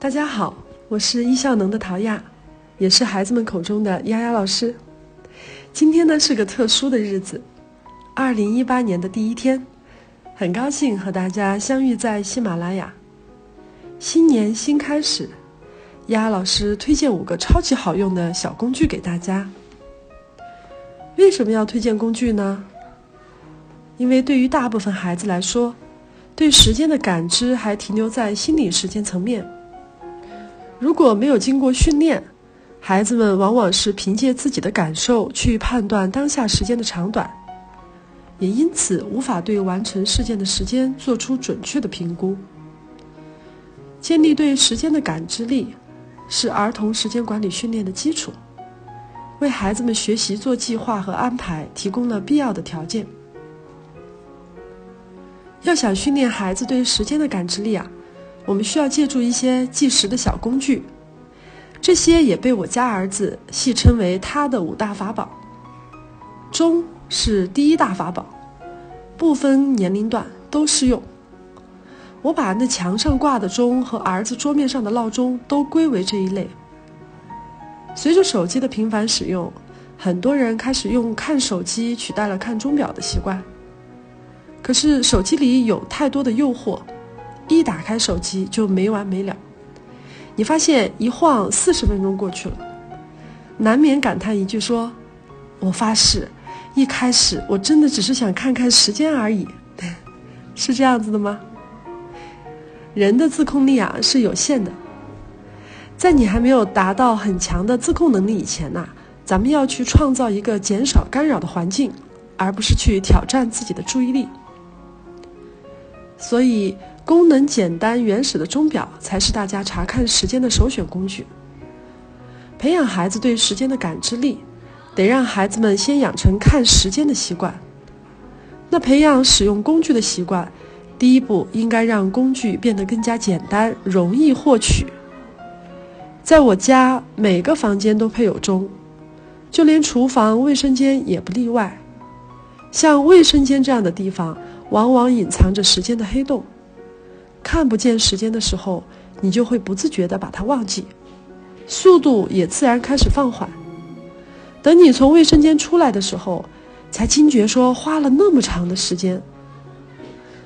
大家好，我是易效能的陶亚，也是孩子们口中的丫丫老师。今天呢是个特殊的日子，二零一八年的第一天，很高兴和大家相遇在喜马拉雅。新年新开始，丫丫老师推荐五个超级好用的小工具给大家。为什么要推荐工具呢？因为对于大部分孩子来说，对时间的感知还停留在心理时间层面。如果没有经过训练，孩子们往往是凭借自己的感受去判断当下时间的长短，也因此无法对完成事件的时间做出准确的评估。建立对时间的感知力，是儿童时间管理训练的基础，为孩子们学习做计划和安排提供了必要的条件。要想训练孩子对时间的感知力啊。我们需要借助一些计时的小工具，这些也被我家儿子戏称为他的五大法宝。钟是第一大法宝，不分年龄段都适用。我把那墙上挂的钟和儿子桌面上的闹钟都归为这一类。随着手机的频繁使用，很多人开始用看手机取代了看钟表的习惯。可是手机里有太多的诱惑。一打开手机就没完没了，你发现一晃四十分钟过去了，难免感叹一句说：“我发誓，一开始我真的只是想看看时间而已。”是这样子的吗？人的自控力啊是有限的，在你还没有达到很强的自控能力以前呐，咱们要去创造一个减少干扰的环境，而不是去挑战自己的注意力。所以。功能简单、原始的钟表才是大家查看时间的首选工具。培养孩子对时间的感知力，得让孩子们先养成看时间的习惯。那培养使用工具的习惯，第一步应该让工具变得更加简单、容易获取。在我家，每个房间都配有钟，就连厨房、卫生间也不例外。像卫生间这样的地方，往往隐藏着时间的黑洞。看不见时间的时候，你就会不自觉地把它忘记，速度也自然开始放缓。等你从卫生间出来的时候，才惊觉说花了那么长的时间。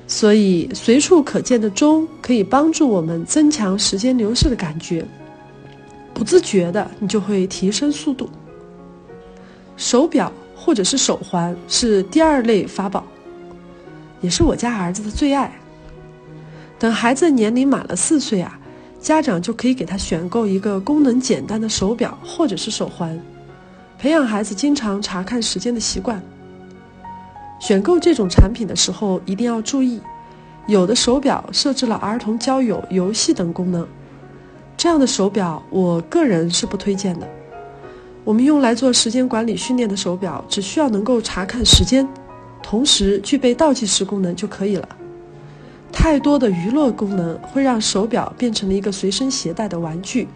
所以，随处可见的钟可以帮助我们增强时间流逝的感觉，不自觉的你就会提升速度。手表或者是手环是第二类法宝，也是我家儿子的最爱。等孩子年龄满了四岁啊，家长就可以给他选购一个功能简单的手表或者是手环，培养孩子经常查看时间的习惯。选购这种产品的时候一定要注意，有的手表设置了儿童交友、游戏等功能，这样的手表我个人是不推荐的。我们用来做时间管理训练的手表，只需要能够查看时间，同时具备倒计时功能就可以了。太多的娱乐功能会让手表变成了一个随身携带的玩具，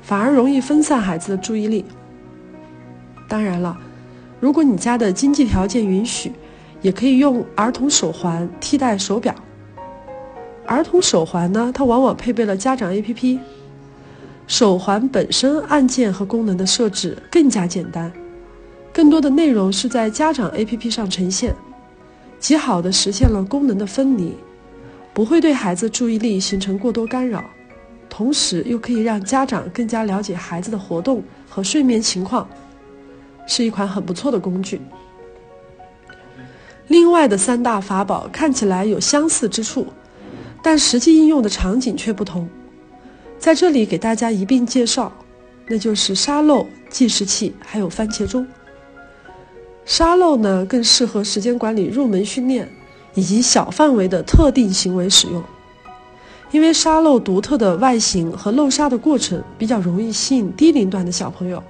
反而容易分散孩子的注意力。当然了，如果你家的经济条件允许，也可以用儿童手环替代手表。儿童手环呢，它往往配备了家长 APP。手环本身按键和功能的设置更加简单，更多的内容是在家长 APP 上呈现，极好的实现了功能的分离。不会对孩子注意力形成过多干扰，同时又可以让家长更加了解孩子的活动和睡眠情况，是一款很不错的工具。另外的三大法宝看起来有相似之处，但实际应用的场景却不同，在这里给大家一并介绍，那就是沙漏、计时器还有番茄钟。沙漏呢更适合时间管理入门训练。以及小范围的特定行为使用，因为沙漏独特的外形和漏沙的过程比较容易吸引低龄段的小朋友，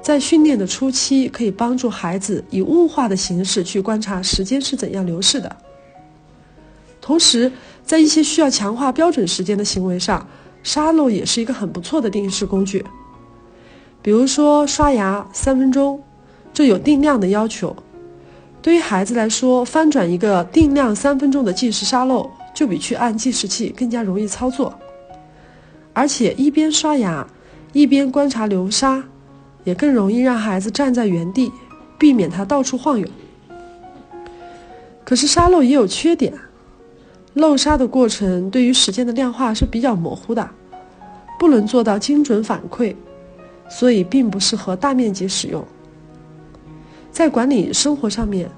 在训练的初期可以帮助孩子以物化的形式去观察时间是怎样流逝的。同时，在一些需要强化标准时间的行为上，沙漏也是一个很不错的定时工具。比如说刷牙三分钟，这有定量的要求。对于孩子来说，翻转一个定量三分钟的计时沙漏，就比去按计时器更加容易操作。而且一边刷牙一边观察流沙，也更容易让孩子站在原地，避免他到处晃悠。可是沙漏也有缺点，漏沙的过程对于时间的量化是比较模糊的，不能做到精准反馈，所以并不适合大面积使用。在管理生活上面，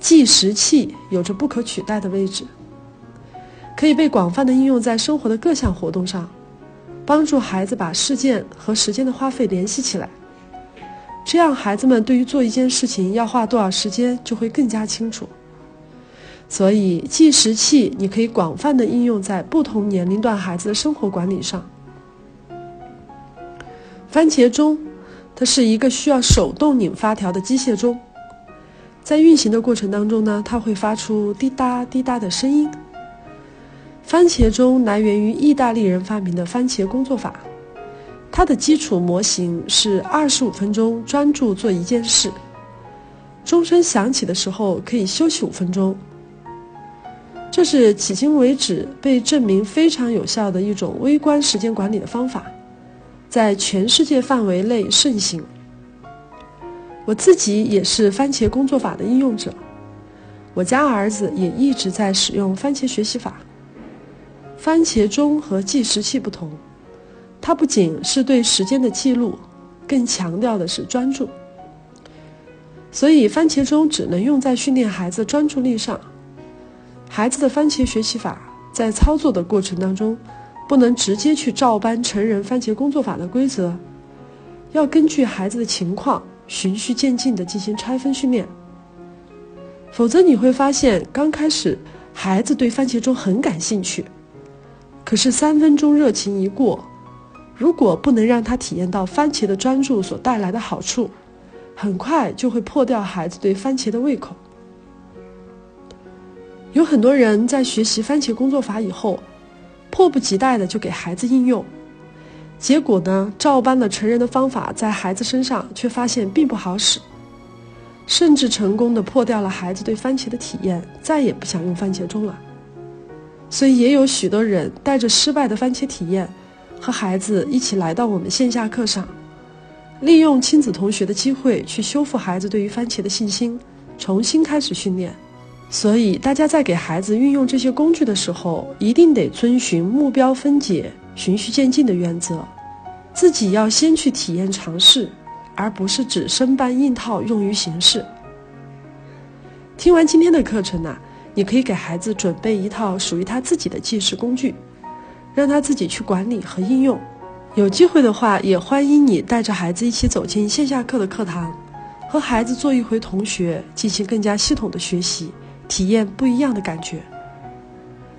计时器有着不可取代的位置，可以被广泛的应用在生活的各项活动上，帮助孩子把事件和时间的花费联系起来，这样孩子们对于做一件事情要花多少时间就会更加清楚。所以，计时器你可以广泛的应用在不同年龄段孩子的生活管理上。番茄钟，它是一个需要手动拧发条的机械钟，在运行的过程当中呢，它会发出滴答滴答的声音。番茄钟来源于意大利人发明的番茄工作法，它的基础模型是二十五分钟专注做一件事，钟声响起的时候可以休息五分钟。这是迄今为止被证明非常有效的一种微观时间管理的方法，在全世界范围内盛行。我自己也是番茄工作法的应用者，我家儿子也一直在使用番茄学习法。番茄钟和计时器不同，它不仅是对时间的记录，更强调的是专注。所以，番茄钟只能用在训练孩子专注力上。孩子的番茄学习法在操作的过程当中，不能直接去照搬成人番茄工作法的规则，要根据孩子的情况循序渐进地进行拆分训练。否则你会发现，刚开始孩子对番茄钟很感兴趣，可是三分钟热情一过，如果不能让他体验到番茄的专注所带来的好处，很快就会破掉孩子对番茄的胃口。有很多人在学习番茄工作法以后，迫不及待的就给孩子应用，结果呢，照搬了成人的方法，在孩子身上却发现并不好使，甚至成功的破掉了孩子对番茄的体验，再也不想用番茄钟了。所以也有许多人带着失败的番茄体验，和孩子一起来到我们线下课上，利用亲子同学的机会去修复孩子对于番茄的信心，重新开始训练。所以，大家在给孩子运用这些工具的时候，一定得遵循目标分解、循序渐进的原则，自己要先去体验尝试，而不是只生搬硬套用于形式。听完今天的课程呢，你可以给孩子准备一套属于他自己的计时工具，让他自己去管理和应用。有机会的话，也欢迎你带着孩子一起走进线下课的课堂，和孩子做一回同学，进行更加系统的学习。体验不一样的感觉。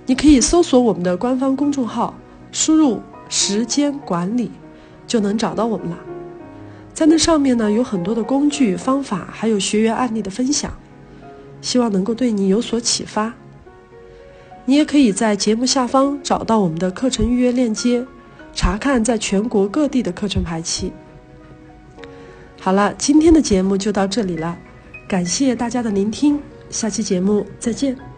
你可以搜索我们的官方公众号，输入“时间管理”，就能找到我们了。在那上面呢，有很多的工具方法，还有学员案例的分享，希望能够对你有所启发。你也可以在节目下方找到我们的课程预约链接，查看在全国各地的课程排期。好了，今天的节目就到这里了，感谢大家的聆听。下期节目再见。